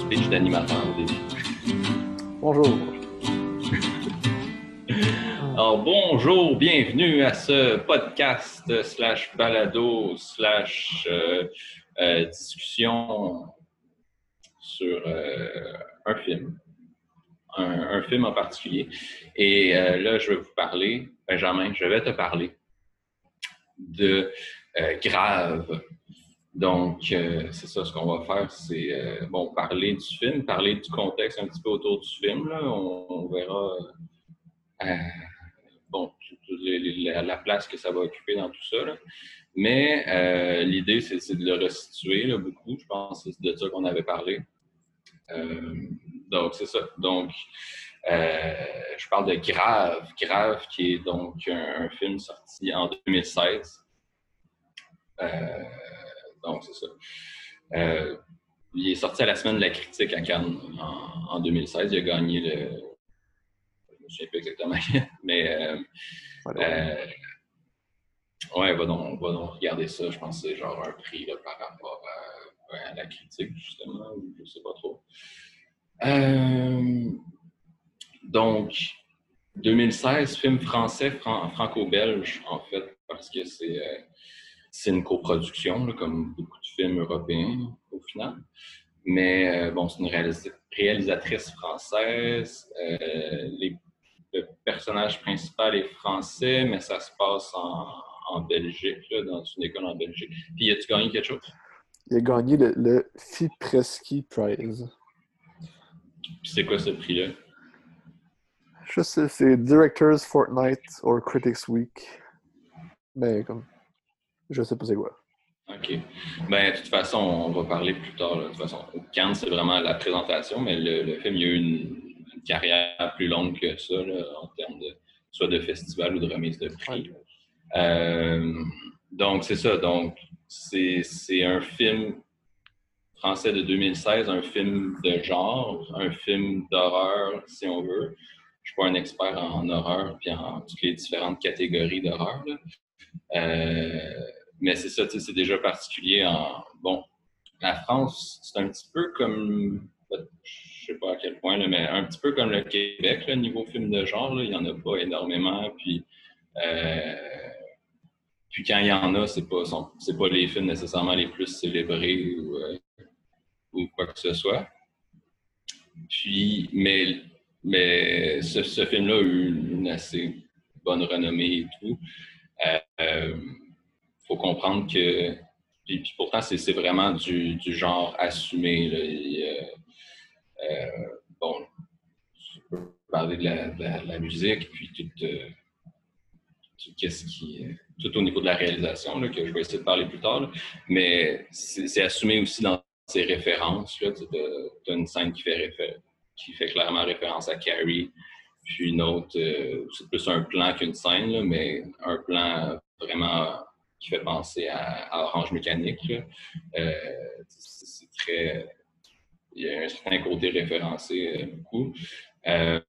ton speech d'animateur au début. Bonjour. Alors, bonjour, bienvenue à ce podcast slash balado slash euh, euh, discussion sur euh, un film, un, film en particulier. Et là, je vais vous parler, Benjamin, je vais te parler de Grave donc, euh, c'est ça, ce qu'on va faire, c'est euh, bon, parler du film, parler du contexte un petit peu autour du film. Là. On, verra euh, bon, la, place que ça va occuper dans tout ça. Là. Mais l'idée, c'est de le restituer là, beaucoup. Je pense c'est de ça qu'on avait parlé. donc, c'est ça. Donc, je parle de Grave. Grave, qui est donc un, un film sorti en 2016. Donc, c'est ça. Euh, il est sorti à la semaine de la critique à Cannes en, 2016. Il a gagné le. Je ne me souviens plus exactement, mais. Euh, euh, ouais, va donc, va donc regarder ça. Je pense que c'est genre un prix par rapport à, la critique, justement, je ne sais pas trop. donc, 2016, film français, franco-belge, en fait, parce que c'est c'est une coproduction, comme beaucoup de films européens au final. Mais euh, bon, c'est une réalisatrice française. Euh, le personnage principal est français, mais ça se passe en, Belgique, dans une école en Belgique. Puis, as-tu gagné quelque chose? Il a gagné le, le Fipreski Prize. c'est quoi ce prix-là? Je sais, c'est Directors Fortnight or Critics Week. Mais comme je sais pas c'est quoi. OK. Ben, de toute façon, on va parler plus tard. De toute façon, Cannes, c'est vraiment la présentation, mais le, film, il y a eu une, carrière plus longue que ça, en termes de soit de festival ou de remise de prix. Euh, donc, c'est ça. Donc, c'est un film français de 2016, un film de genre, un film d'horreur, si on veut. Je ne suis pas un expert en horreur puis en toutes les différentes catégories d'horreur. Euh, mais c'est ça, c'est déjà particulier en. Bon, la France, c'est un petit peu comme. Je sais pas à quel point, mais un petit peu comme le Québec, le niveau film de genre, il n'y en a pas énormément. Puis, euh, puis quand il y en a, c'est pas, c'est pas les films nécessairement les plus célébrés ou, euh, ou quoi que ce soit. Puis, mais, mais ce, ce film-là a eu une assez bonne renommée et tout. Euh, faut comprendre que. Puis, pourtant, c'est vraiment du, du, genre assumé. Là. Euh, bon, je peux parler de la, musique, puis tout, euh, tout, ce qui, tout au niveau de la réalisation, là, que je vais essayer de parler plus tard. mais c'est assumé aussi dans ses références. Tu as une scène qui fait, qui fait clairement référence à Carrie, puis une autre, euh, c'est plus un plan qu'une scène, mais un plan vraiment qui fait penser à, Orange Mécanique. Euh, c'est très. Il y a un certain côté référencé euh, beaucoup. Euh,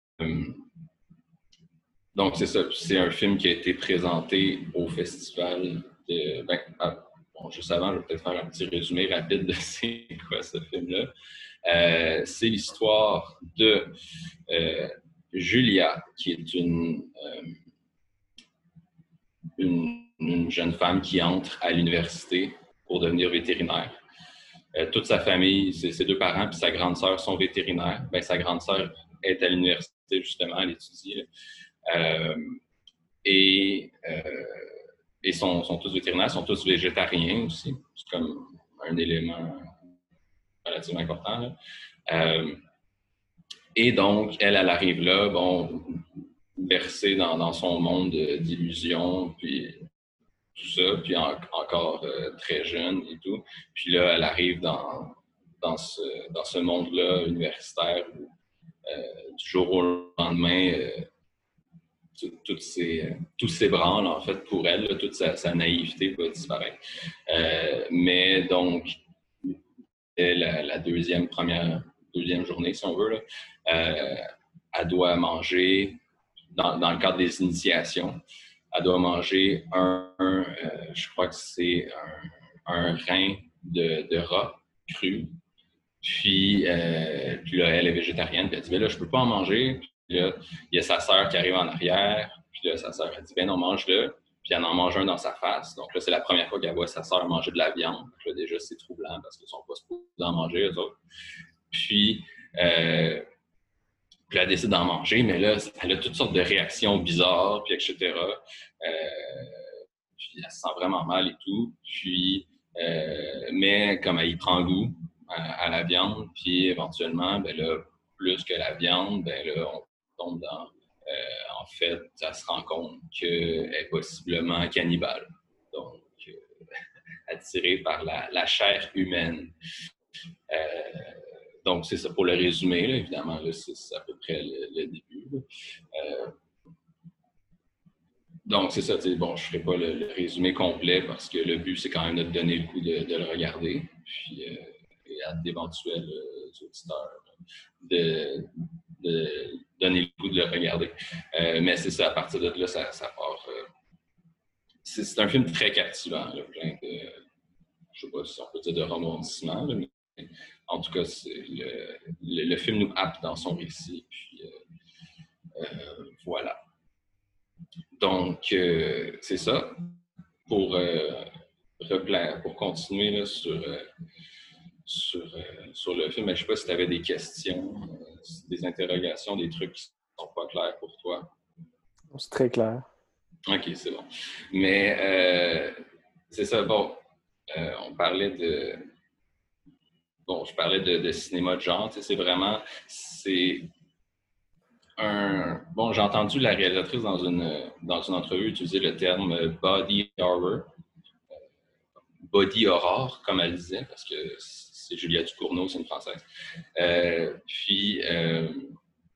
donc, c'est ça. C'est un film qui a été présenté au festival de. Ben, bon, juste avant, je vais peut-être faire un petit résumé rapide de ce film-là. c'est l'histoire de Julia, qui est une une jeune femme qui entre à l'université pour devenir vétérinaire. Euh, toute sa famille, ses, deux parents puis sa grande sœur sont vétérinaires. Ben, sa grande sœur est à l'université justement, elle étudie. Euh, et euh, et sont, tous vétérinaires, sont tous végétariens aussi. C'est comme un élément relativement important. et donc, elle, elle arrive là, bon, bercée dans, dans son monde d'illusions, puis tout ça, puis encore euh, très jeune et tout. Puis là, elle arrive dans, dans ce, dans ce monde-là universitaire où euh, du jour au lendemain, euh, toutes ces, tous ces branles, en fait, pour elle, toute sa, naïveté va disparaître. mais donc, la, la, deuxième, première, deuxième journée, si on veut, elle doit manger dans, le cadre des initiations elle doit manger un, euh, je crois que c'est un, rein de, rat cru Puis, puis là, elle est végétarienne, puis elle dit, ben là, je peux pas en manger. Puis il y a sa sœur qui arrive en arrière, puis là, sa sœur, elle dit, ben non, mange-le. Puis elle en mange un dans sa face. Donc là, c'est la première fois qu'elle voit sa sœur manger de la viande. Là, déjà, c'est troublant parce qu'ils sont pas supposés en manger, eux autres. Puis, euh, puis elle décide d'en manger, mais là, elle a toutes sortes de réactions bizarres, puis etc. Euh, elle se sent vraiment mal et tout. Puis, euh, mais comme elle y prend goût à, la viande, puis éventuellement, ben là, plus que la viande, ben là, on tombe dans en fait, elle se rend compte qu'elle est possiblement cannibale. Donc, euh, attirée par la, chair humaine. Euh, donc, c'est ça pour le résumé, évidemment, c'est à peu près le, début. Euh, donc, c'est ça, bon, je ne ferai pas le, résumé complet parce que le but, c'est quand même de te donner le coup de, le regarder, puis et à d'éventuels auditeurs de, donner le coup de le regarder. Euh, mais c'est ça, à partir de là, ça, part. Euh, c'est un film très captivant, plein de. Je ne sais pas si on peut dire de rebondissement, mais en tout cas, le, le, film nous happe dans son récit. Puis, euh, voilà. Donc, c'est ça. Pour, pour continuer sur sur, euh, sur le film. Je ne sais pas si tu avais des questions, euh, des interrogations, des trucs qui ne sont pas clairs pour toi. C'est très clair. OK, c'est bon. Mais euh, c'est ça, bon, on parlait de. Bon, je parlais de, cinéma de genre. C'est vraiment. C'est un. Bon, j'ai entendu la réalisatrice dans une, dans une entrevue utiliser le terme body horror. Body horror, comme elle disait, parce que c'est Julia Ducournau, c'est une Française. Euh, puis, euh,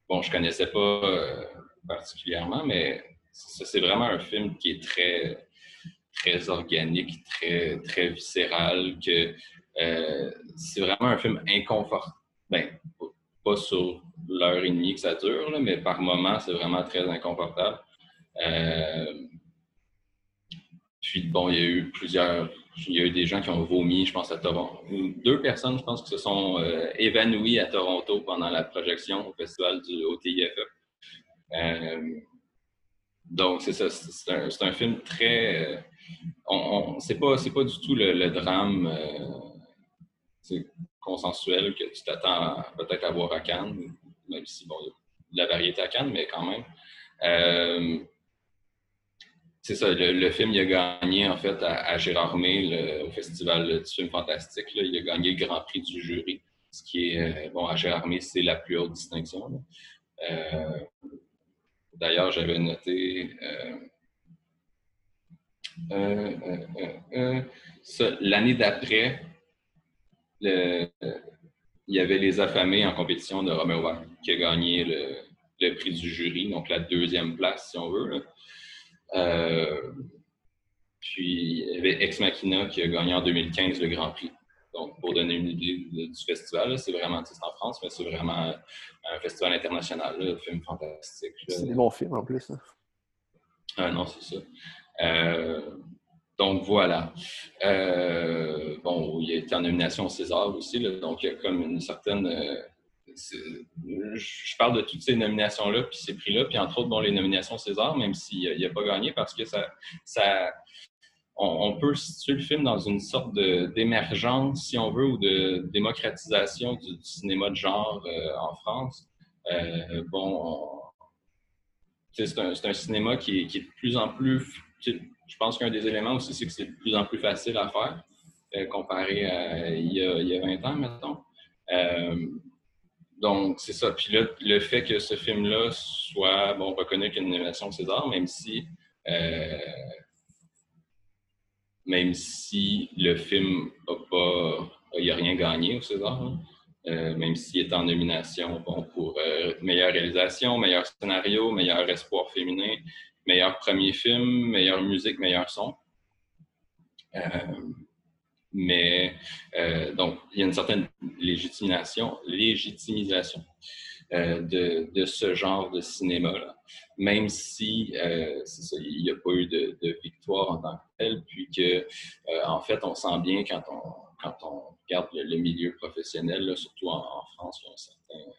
bon, je connaissais pas euh, particulièrement, mais c'est vraiment un film qui est très, très organique, très, très viscéral, que c'est vraiment un film inconfortable. Ben, pas sur l'heure et demie que ça dure, mais par moment, c'est vraiment très inconfortable. puis, bon, il y a eu plusieurs il y a eu des gens qui ont vomi, je pense, à Toronto. Deux personnes, je pense, qui se sont euh, évanouies à Toronto pendant la projection au festival du OTIFE. Euh, donc, c'est ça. C'est un, film très. Euh, on, c'est pas, pas du tout le, drame consensuel que tu t'attends peut-être à voir à Cannes, même si, bon, il y a de la variété à Cannes, mais quand même c'est ça, le, film, il a gagné en fait à, Gérardmer, au Festival du film fantastique. il a gagné le Grand Prix du jury, ce qui est, euh, bon, à Gérardmer, c'est la plus haute distinction. Euh, d'ailleurs, j'avais noté euh, l'année d'après, il y avait Les Affamés en compétition de Romeo qui a gagné le, le, prix du jury, donc la deuxième place, si on veut. Euh, puis il y avait Ex Machina qui a gagné en 2015 le Grand Prix. Donc, pour donner une idée du festival, c'est vraiment, c'est en France, mais c'est vraiment un festival international, un film fantastique. C'est des bons films en plus. Hein. Ah, non, c'est ça. Euh, donc voilà. Euh, bon, il a été en nomination au César aussi, donc il y a comme une certaine je parle de toutes ces nominations-là, puis ces prix-là, puis entre autres, bon, les nominations César, même s'il n'a pas gagné, parce que ça, ça on, peut situer le film dans une sorte d'émergence, si on veut, ou de démocratisation du, cinéma de genre euh, en France. Euh, bon, c'est un, cinéma qui est, de plus en plus. Je pense qu'un des éléments aussi, c'est que c'est de plus en plus facile à faire euh, comparé à il y, a, il y, a, 20 ans, mettons. Donc, c'est ça. Puis là, le fait que ce film-là soit bon, reconnu comme une nomination César, même si, euh, même si le film n'a pas, a rien gagné au César, hein. euh, même s'il est en nomination bon, pour euh, meilleure réalisation, meilleur scénario, meilleur espoir féminin, meilleur premier film, meilleure musique, meilleur son. Mais euh, donc, il y a une certaine légitimisation euh, de, ce genre de cinéma-là, même si euh, il n'y a pas eu de, victoire en tant que telle, puis que, en fait, on sent bien quand on, quand on regarde le, milieu professionnel, surtout en, France, il y a un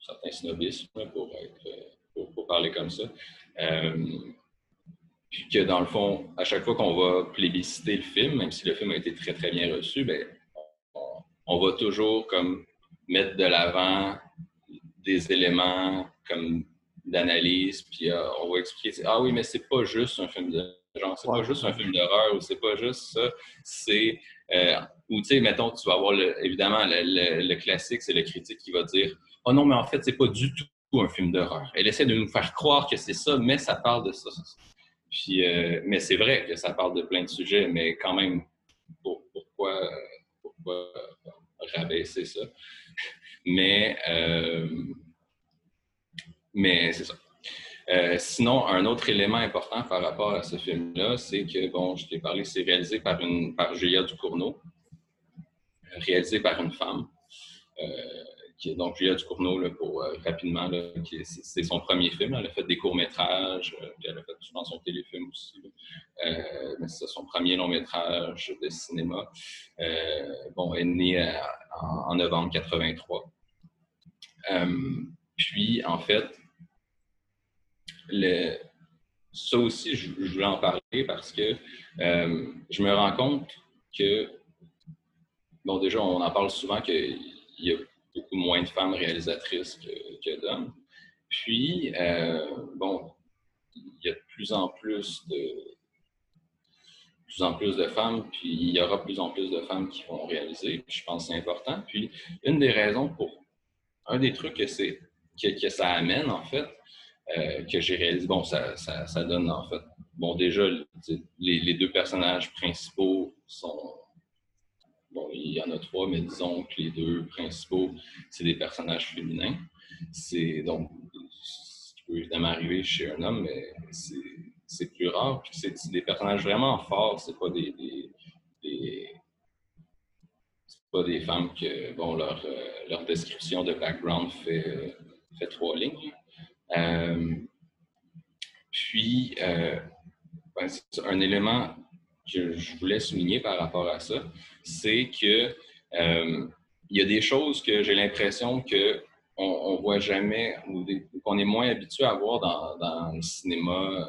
certain snobisme pour, être, pour, parler comme ça. puis que dans le fond, à chaque fois qu'on va plébisciter le film, même si le film a été très très bien reçu, ben, on va toujours comme mettre de l'avant des éléments comme d'analyse, puis euh, on va expliquer, ah oui, mais c'est pas juste un film de genre, c'est pas juste un film d'horreur ou c'est pas juste ça, c'est, euh, ou tu sais, mettons, tu vas avoir évidemment le, classique, c'est le critique qui va dire, oh non, mais en fait, c'est pas du tout un film d'horreur. Elle essaie de nous faire croire que c'est ça, mais ça parle de ça. Puis, euh, mais c'est vrai que ça parle de plein de sujets, mais quand même, pourquoi, pourquoi rabaisser ça? Mais, euh, mais c'est ça. Euh, sinon, un autre élément important par rapport à ce film-là, c'est que, bon, je t'ai parlé, c'est réalisé par, une, par Julia Ducournau, réalisé par une femme. Donc Julia Ducournau, là, pour rapidement, c'est son premier film. elle a fait des courts-métrages, puis elle a fait, je pense, un téléfilm aussi. mais c'est son premier long-métrage de cinéma. bon, elle est née en, novembre 83. Euh, puis, en fait, ça aussi, je, voulais en parler parce que euh, je me rends compte que, bon, déjà, on en parle souvent qu'il y a beaucoup moins de femmes réalisatrices que, d'hommes. Puis, euh, bon, il y a de plus en plus de, plus en plus de femmes, puis il y aura de plus en plus de femmes qui vont réaliser. Je pense que c'est important. Puis, une des raisons pour un des trucs que, c'est, que, ça amène, en fait, euh, que j'ai réalisé, bon, ça, ça, donne, en fait, bon, déjà, les, deux personnages principaux sont, il y en a trois, mais disons que les deux principaux, c'est des personnages féminins. C'est donc, ce qui peut évidemment arriver chez un homme, mais c'est, plus rare. Puis c'est, des personnages vraiment forts, c'est pas des pas des femmes que, bon, leur, euh, leur description de background fait, fait trois lignes. Euh, puis, ben, un élément que je voulais souligner par rapport à ça, c'est que il y a des choses que j'ai l'impression que on, voit jamais ou qu'on est moins habitué à voir dans, le cinéma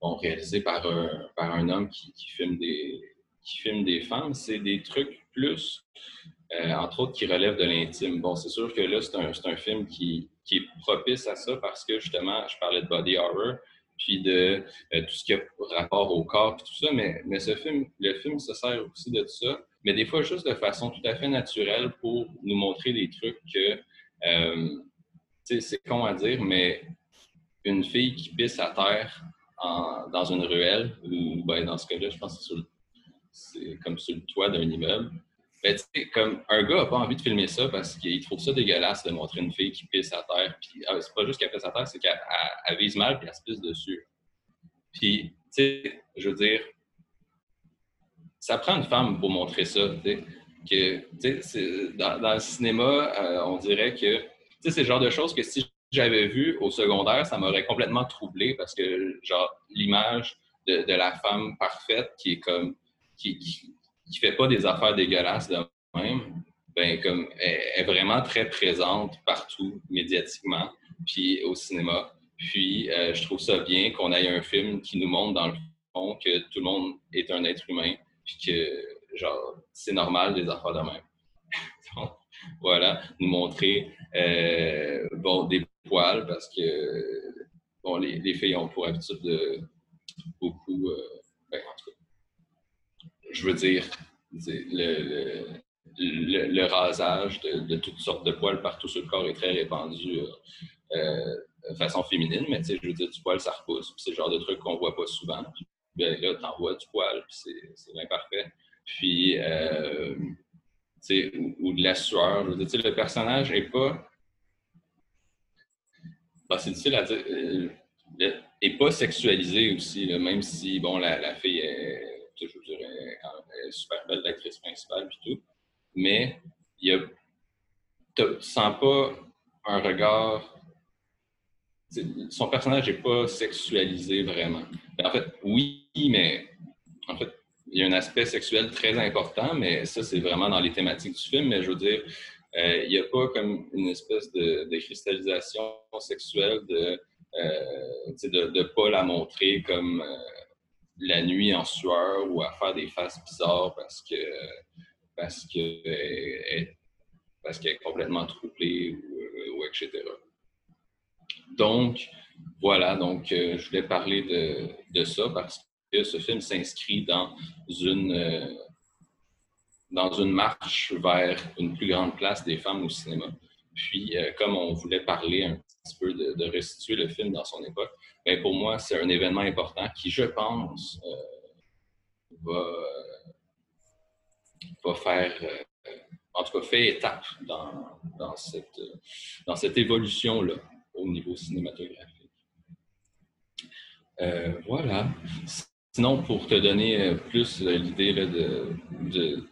bon, réalisé par un, par un homme qui, filme des, qui filme des femmes. C'est des trucs plus, euh, entre autres, qui relève de l'intime. Bon, c'est sûr que là, c'est un, un, film qui, qui, est propice à ça parce que justement, je parlais de body horror, puis de euh, tout ce qui a rapport au corps, tout ça, mais, mais ce film, le film se sert aussi de ça, mais des fois juste de façon tout à fait naturelle pour nous montrer des trucs que, euh, tu sais, c'est con à dire, mais une fille qui pisse à terre en, dans une ruelle, ou ben, dans ce cas-là, je pense que c'est comme sur le toit d'un immeuble. Ben, comme un gars n'a pas envie de filmer ça parce qu'il trouve ça dégueulasse de montrer une fille qui pisse à terre. Puis, ah, c'est pas juste qu'elle pisse à terre, c'est qu'elle vise mal puis elle se pisse dessus. Puis, tu sais, je veux dire, ça prend une femme pour montrer ça. Que, dans, dans, le cinéma, euh, on dirait que c'est le genre de choses que si j'avais vu au secondaire, ça m'aurait complètement troublé parce que, genre, l'image de, la femme parfaite qui est comme qui, fait pas des affaires dégueulasses de même, ben comme est, vraiment très présente partout médiatiquement, puis au cinéma. Puis euh, je trouve ça bien qu'on ait un film qui nous montre dans le fond que tout le monde est un être humain, puis que genre c'est normal des affaires de même. Donc, voilà, nous montrer euh, bon des poils parce que bon les, les filles ont pour habitude de beaucoup euh, ben, en tout cas, je veux dire, le, rasage de, toutes sortes de poils partout sur le corps est très répandu euh, euh, de façon féminine, mais tu sais, je veux dire, du poil, ça repousse. C'est le genre de truc qu'on voit pas souvent. Ben, là, t'en vois du poil, puis c'est bien parfait. Puis, euh, tu sais, ou, de la sueur. Je veux dire, le personnage n'est pas. Ben, c'est difficile à dire. n'est pas sexualisé aussi, même si, bon, la, la fille est je veux dire, elle est super belle, l'actrice principale et tout. Mais il y a, tu sens pas un regard. Son personnage n'est pas sexualisé vraiment. En fait, oui, mais en fait, il y a un aspect sexuel très important, mais ça, c'est vraiment dans les thématiques du film. Mais je veux dire, euh, il n'y a pas comme une espèce de, cristallisation sexuelle de ne de, pas la montrer comme la nuit en sueur ou à faire des faces bizarres parce que parce que parce qu'elle est complètement troublée ou, etc. Donc, voilà, donc euh, je voulais parler de, de, ça parce que ce film s'inscrit dans une, euh, dans une marche vers une plus grande place des femmes au cinéma. Puis, euh, comme on voulait parler un petit peu de, restituer le film dans son époque, mais pour moi, c'est un événement important qui, je pense, va, va faire en tout cas, fait étape dans, dans cette, dans cette évolution-là au niveau cinématographique. Euh, voilà. Sinon, pour te donner euh, plus l'idée de, de,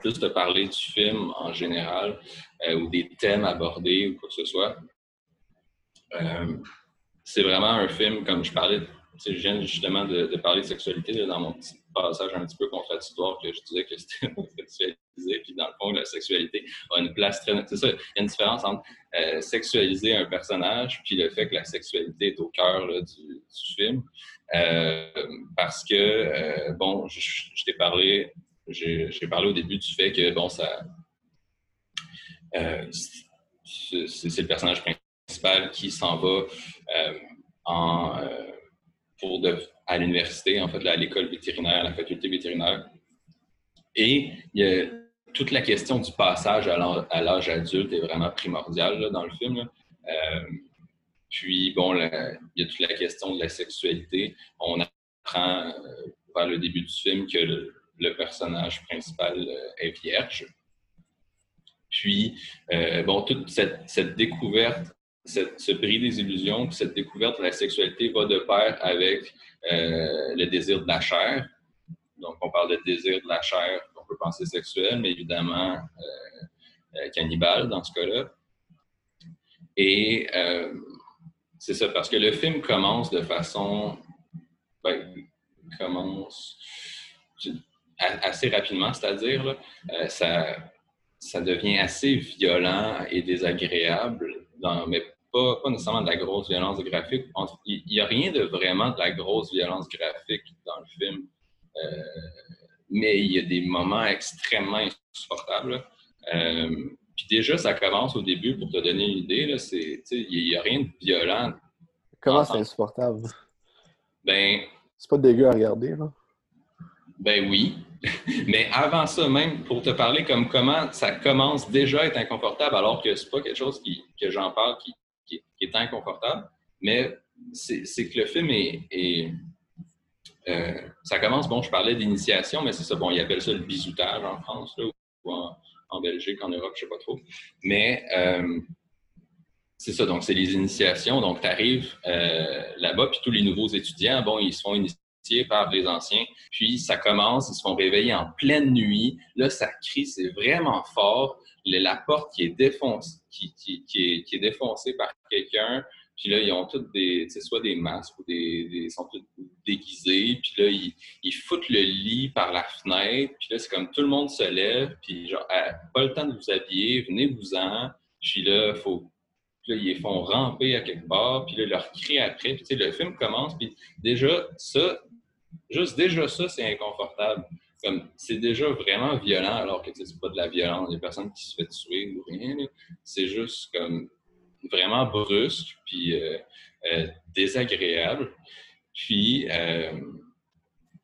plus te parler du film en général euh, ou des thèmes abordés ou quoi que ce soit, c'est vraiment un film, comme je parlais, je viens justement de, parler de sexualité dans mon petit passage un petit peu contradictoire que je disais que c'était sexualisé, puis dans le fond, la sexualité a une place très... C'est ça, il y a une différence entre euh, sexualiser un personnage puis le fait que la sexualité est au cœur du, film. Euh, parce que, euh, bon, je, t'ai j'ai parlé au début du fait que, bon, ça... c'est le personnage principal qui s'en va en, pour de, à l'université, en fait, à l'école vétérinaire, à la faculté vétérinaire. Et il y a toute la question du passage à l'âge adulte est vraiment primordiale dans le film. Euh, puis, bon, il y a toute la question de la sexualité. On apprend euh, vers le début du film que le, personnage principal euh, est vierge. Puis, bon, toute cette découverte ce bris des illusions, cette découverte de la sexualité va de pair avec euh, le désir de la chair. Donc, on parle de désir de la chair, on peut penser sexuel, mais évidemment euh, euh, cannibale dans ce cas-là. Et c'est ça, parce que le film commence de façon. Ben, commence assez rapidement, c'est-à-dire, ça, ça devient assez violent et désagréable, dans, mais pas, pas, nécessairement de la grosse violence graphique. Il n'y a rien de vraiment de la grosse violence graphique dans le film. Euh, mais il y a des moments extrêmement insupportables. Euh, puis déjà, ça commence au début, pour te donner une idée, il n'y a rien de violent. Comment c'est insupportable? Ben. C'est pas dégueu à regarder, là? Ben oui. Mais avant ça, même pour te parler comme comment ça commence déjà à être inconfortable, alors que c'est pas quelque chose qui, que j'en parle qui, qui, est inconfortable, mais c'est que le film est. Euh, ça commence, bon, je parlais d'initiation, mais c'est ça, bon, ils appellent ça le bisoutage en France, là, ou en, Belgique, en Europe, je sais pas trop. Mais euh, c'est ça, donc c'est les initiations. Donc, tu arrives euh, là-bas, puis tous les nouveaux étudiants, bon, ils se font par les anciens. Puis ça commence, ils se font réveiller en pleine nuit. Là, ça crie, c'est vraiment fort la porte qui est défoncée, qui, est, défoncée par quelqu'un. Puis là, ils ont toutes des, soit des masques ou des, sont tous déguisés. Puis là, ils, ils, foutent le lit par la fenêtre. Puis là, c'est comme tout le monde se lève. Puis genre, ah, pas le temps de vous habiller, venez-vous-en. Puis là, faut, là, ils font ramper à quelque part. Puis là, leur cri après. Puis le film commence. Puis déjà, ça, juste déjà ça, c'est inconfortable c'est déjà vraiment violent alors que c'est pas de la violence, des personnes qui se fait tuer ou rien. C'est juste comme vraiment brusque puis euh, euh, désagréable. Puis, euh,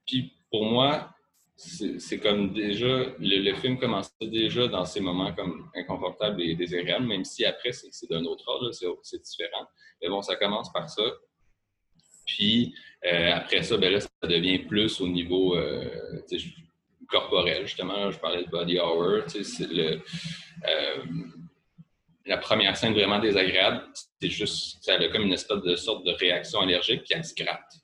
puis pour moi, c'est comme déjà, le, film commence déjà dans ces moments comme inconfortables et désagréables, même si après, c'est d'un autre ordre, c'est différent. Mais bon, ça commence par ça. Puis après ça, ben là, ça devient plus au niveau, corporel. Justement, je parlais de body hour. C'est le, euh, la première scène vraiment désagréable, c'est juste, ça a comme une espèce de sorte de réaction allergique, puis elle se gratte.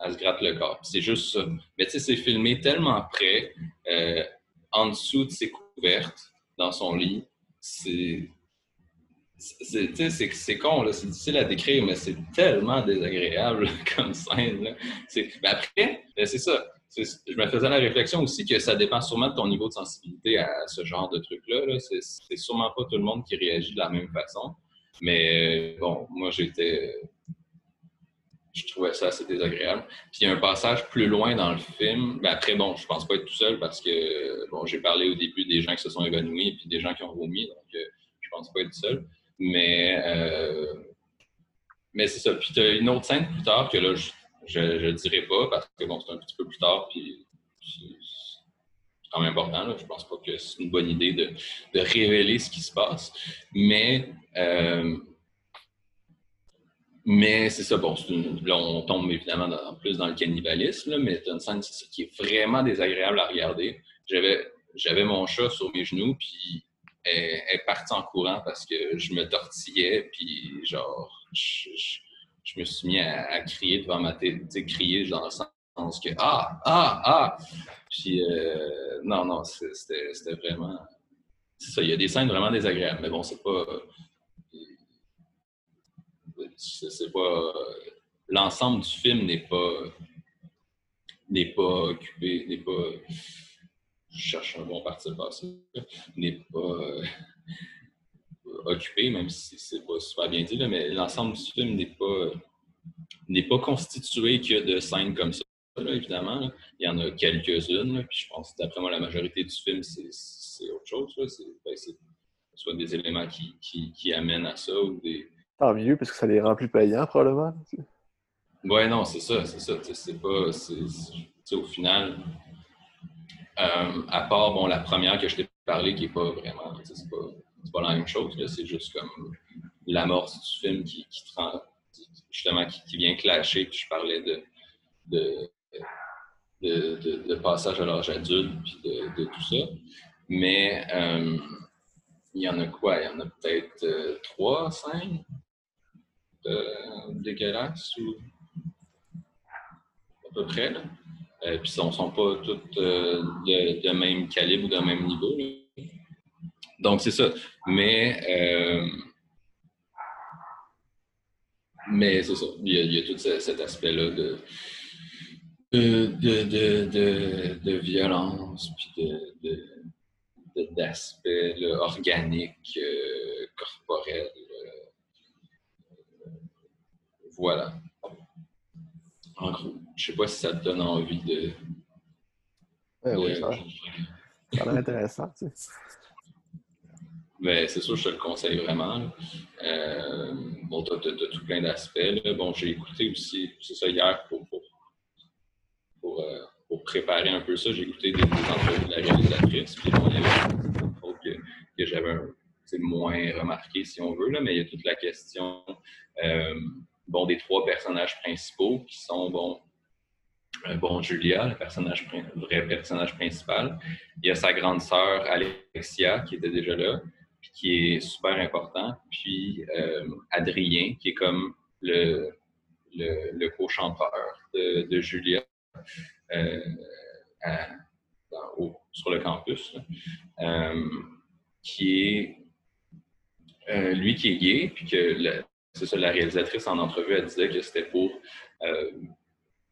Elle se gratte le corps. C'est juste ça. Mais tu sais, c'est filmé tellement près, euh, en dessous de ses couvertes, dans son lit. C'est. C'est con, c'est difficile à décrire, mais c'est tellement désagréable comme scène. Mais après, ben, c'est ça je me faisais la réflexion aussi que ça dépend sûrement de ton niveau de sensibilité à ce genre de truc-là. -là, c'est sûrement pas tout le monde qui réagit de la même façon. Mais bon, moi, j'étais. Je trouvais ça assez désagréable. Puis il y a un passage plus loin dans le film. Mais après, bon, je pense pas être tout seul parce que, bon, j'ai parlé au début des gens qui se sont évanouis et puis des gens qui ont vomi. Donc, euh, je pense pas être tout seul. Mais, euh, mais c'est ça. Puis tu as une autre scène plus tard que là, je ne dirais pas parce que, bon, c'est un petit peu plus tard. Puis c'est quand même important. Là. Je pense pas que c'est une bonne idée de, révéler ce qui se passe. Mais. Euh, mais c'est ça, bon, là, on tombe évidemment plus dans le cannibalisme, mais c'est une scène qui est vraiment désagréable à regarder. J'avais, mon chat sur mes genoux, puis elle, est partie en courant parce que je me tortillais, puis genre, je, me suis mis à, crier devant ma sais, crier dans le sens que Ah, ah, ah! Puis, euh, non, non, c'était vraiment. C'est ça, il y a des scènes vraiment désagréables, mais bon, c'est pas c'est pas. L'ensemble du film n'est pas n'est pas occupé, n'est pas. Je cherche un bon parti de passé, n'est pas occupé, même si c'est pas super bien dit, mais l'ensemble du film n'est pas n'est pas constitué que de scènes comme ça. évidemment, il y en a quelques-unes, puis je pense d'après moi la majorité du film c'est autre chose. C'est ben, soit des éléments qui, qui, qui amènent à ça ou des, Tant mieux, parce que ça les rend plus payants, probablement. Ouais, non, c'est ça, c'est ça. C'est pas. au final, euh, à part bon, la première que je t'ai parlé, qui est pas vraiment. C'est pas, pas la même chose. C'est juste comme l'amorce du film qui, justement, qui, vient clasher. Puis je parlais de, de, passage à l'âge adulte, puis de, tout ça. Mais euh, il y en a quoi? Il y en a peut-être euh, trois, cinq euh, dégueulasses, ou à peu près. Là. Euh, puis ne sont pas toutes de, même calibre ou de même niveau. Donc, c'est ça. Mais, euh, mais c'est ça. Il y, a, tout cet aspect-là de, de, de, de, violence, puis d'aspect organique, corporel. Voilà. En gros, je sais pas si ça te donne envie de. oui, ça, ça a l'air intéressant. Tu sais. Mais c'est sûr, je te le conseille vraiment. Euh, bon, tu as, tout plein d'aspects. Bon, j'ai écouté aussi, c'est ça, hier, pour, pour, pour, euh, préparer un peu ça, j'ai écouté des, des entrevues de la réalisatrice. Puis bon, il y que, que j'avais moins remarqué, si on veut, là, mais il y a toute la question. Euh, bon, des trois personnages principaux qui sont, bon, bon, Julia, le personnage, vrai personnage principal. Il y a sa grande sœur Alexia qui était déjà là, qui est super important. Puis euh, Adrien, qui est comme le, le, co-chanteur de, Julia euh, sur le campus, euh, qui est lui qui est gay, puis que c'est ça, la réalisatrice en entrevue, elle disait que c'était pour.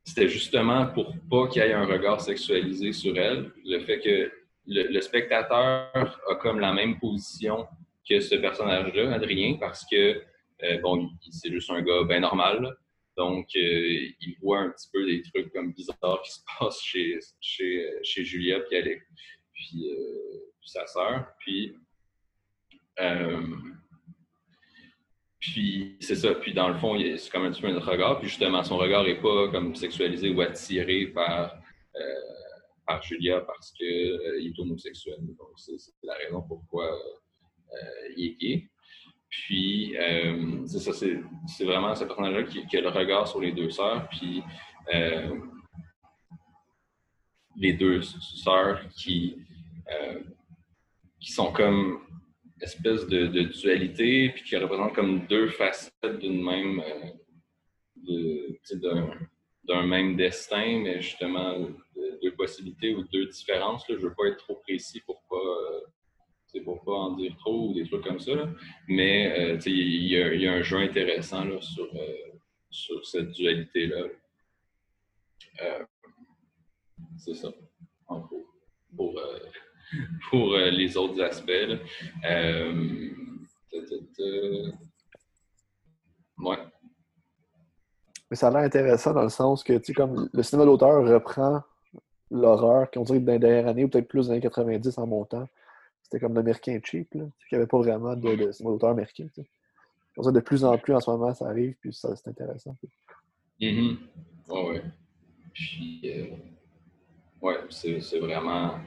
C'était justement pour pas qu'il y ait un regard sexualisé sur elle. Le fait que le, spectateur a comme la même position que ce personnage-là, Adrien, parce que, euh, bon, c'est juste un gars bien normal. Donc, euh, il voit un petit peu des trucs comme bizarres qui se passent chez, chez, chez Julia puis, Alex, puis, puis sa sœur. Puis, puis c'est ça. Puis dans le fond, c'est comme un petit peu un regard. Puis justement, son regard n'est pas comme sexualisé ou attiré par, euh, Julia parce qu'il euh, est homosexuel. Donc c'est la raison pourquoi euh, il est gay. Puis c'est ça, c'est vraiment ce personnage-là qui, a le regard sur les deux sœurs. Puis les deux sœurs qui, qui sont comme espèce de, dualité, puis qui représente comme deux facettes d'une même, euh, même destin, mais justement deux possibilités ou deux différences. Là. Je ne veux pas être trop précis pour pas, euh, pour pas en dire trop ou des trucs comme ça. Mais euh, il y, a un jeu intéressant là, sur, sur cette dualité-là. c'est ça, en gros, pour, euh, pour euh, les autres aspects. Euh, Ouais. Mais ça a l'air intéressant dans le sens que, tu sais, comme le cinéma d'auteur reprend l'horreur qu'on dirait dans les dernières années, ou peut-être plus dans les années 90 en montant. C'était comme l'américain cheap, là. Il n'y avait pas vraiment de, cinéma d'auteur américain, ça, de plus en plus en ce moment, ça arrive, puis ça, c'est intéressant. Mm ouais. Puis, euh, ouais, c'est, c'est vraiment.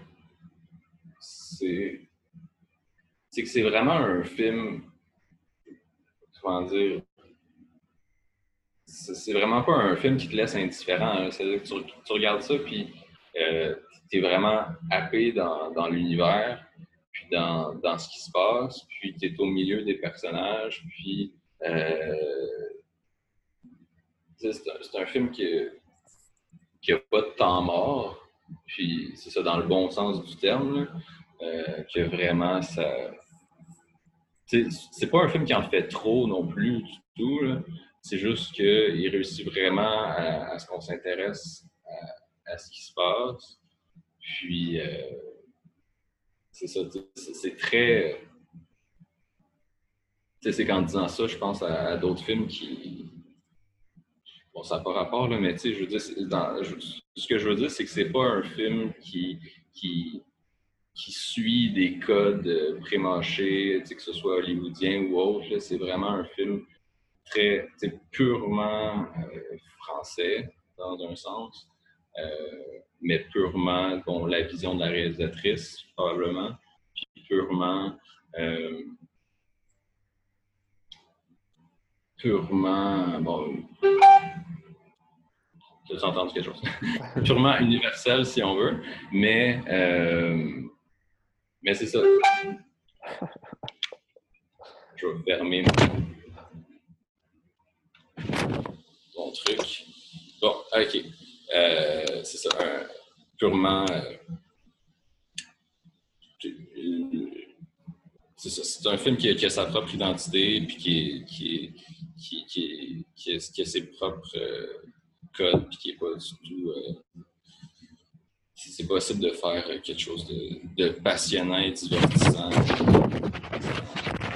C'est. C'est que c'est vraiment un film. Comment dire? C'est vraiment pas un film qui te laisse indifférent. C'est-à-dire que tu, regardes ça, puis euh, tu es vraiment happé dans, dans l'univers, puis dans, dans, ce qui se passe, puis tu es au milieu des personnages, puis. Euh, c'est un, film qui n'a pas de temps mort, puis c'est ça dans le bon sens du terme, euh, que vraiment ça. C'est pas un film qui en fait trop non plus du tout. C'est juste qu'il réussit vraiment à, ce qu'on s'intéresse à, ce qui se passe. Puis, euh, c'est ça, c'est très. C'est qu'en disant ça, je pense à d'autres films qui, Bon, ça n'a pas rapport, là, mais tu sais, je veux dire, dans, ce que je veux dire, c'est que c'est pas un film qui, qui, qui suit des codes euh, pré-mâchés, que ce soit hollywoodien ou autre. C'est vraiment un film très purement euh, français, dans un sens, euh, mais purement bon, la vision de la réalisatrice, probablement, puis purement. purement. Bon, as entendu quelque chose? Purement universel, si on veut. Mais, euh, mais c'est ça. Je vais fermer mon, truc. Bon, OK. Euh, c'est ça. purement. Euh, c'est ça. C'est un film qui a, sa propre identité, puis qui, qui, qui, qui, a, ses propres code puis qui n'est pas du tout. Euh, c'est possible de faire quelque chose de, passionnant et divertissant,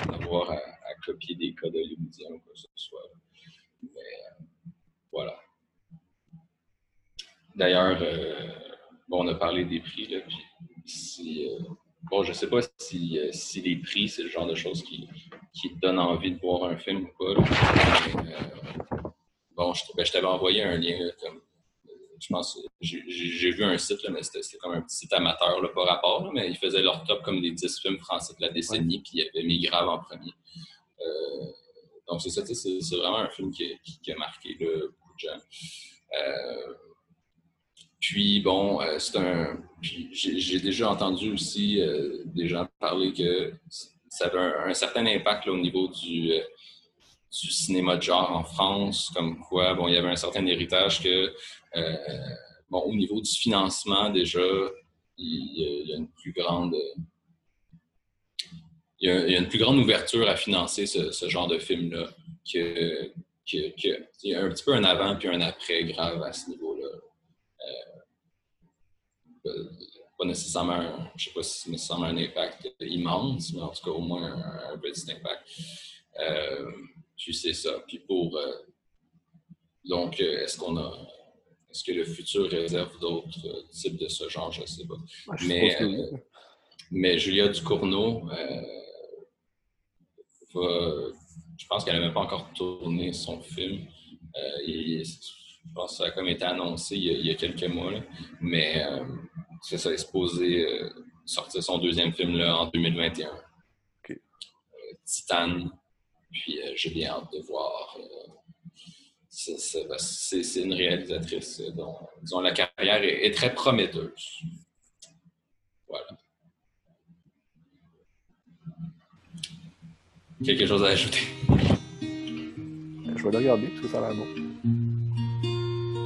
d'avoir à, copier des codes hollywoodiens ou quoi que ce soit. Mais euh, voilà. D'ailleurs, euh, bon, on a parlé des prix, là, puis si, bon, je ne sais pas si, si les prix, c'est le genre de choses qui, qui te donnent envie de voir un film ou pas. Bon, je, ben, je t'avais envoyé un lien, comme, je pense, j'ai vu un site, là, mais c'était comme un petit site amateur, là, par rapport, mais ils faisaient leur top comme des 10 films français de la décennie, puis il y avait mis grave en premier. Euh, donc, c'est ça, c'est vraiment un film qui, qui, a marqué Euh, puis, bon, euh, c'est un. J'ai déjà entendu aussi des gens parler que ça avait un, certain impact au niveau du cinéma de genre en France, comme quoi, bon, il y avait un certain héritage que, euh, bon, au niveau du financement, déjà, il y a, une plus grande. Il y, a, une plus grande ouverture à financer ce, genre de film-là. Que, il y a un petit peu un avant puis un après grave à ce niveau-là. Euh, pas nécessairement, un, je sais pas si c'est nécessairement un impact immense, mais en tout cas au moins un, petit impact. Euh, puis c'est ça. Puis pour. Euh, donc, euh, est-ce qu'on a. Est-ce que le futur réserve d'autres types de ce genre? Je ne sais pas. mais, mais Julia Ducournau, je pense qu'elle n'a même pas encore tourné son film. je pense que ça a comme été annoncé il y a, quelques mois. Mais c'est ça, est supposé sortir son deuxième film là, en 2021. Okay. Titane. Puis euh, j'ai bien hâte de voir. Euh, c'est une réalisatrice euh, dont, la carrière est, très prometteuse. Voilà. Quelque chose à ajouter? Je vais le regarder parce que ça a l'air bon.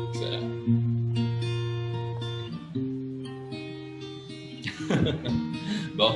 Excellent. bon.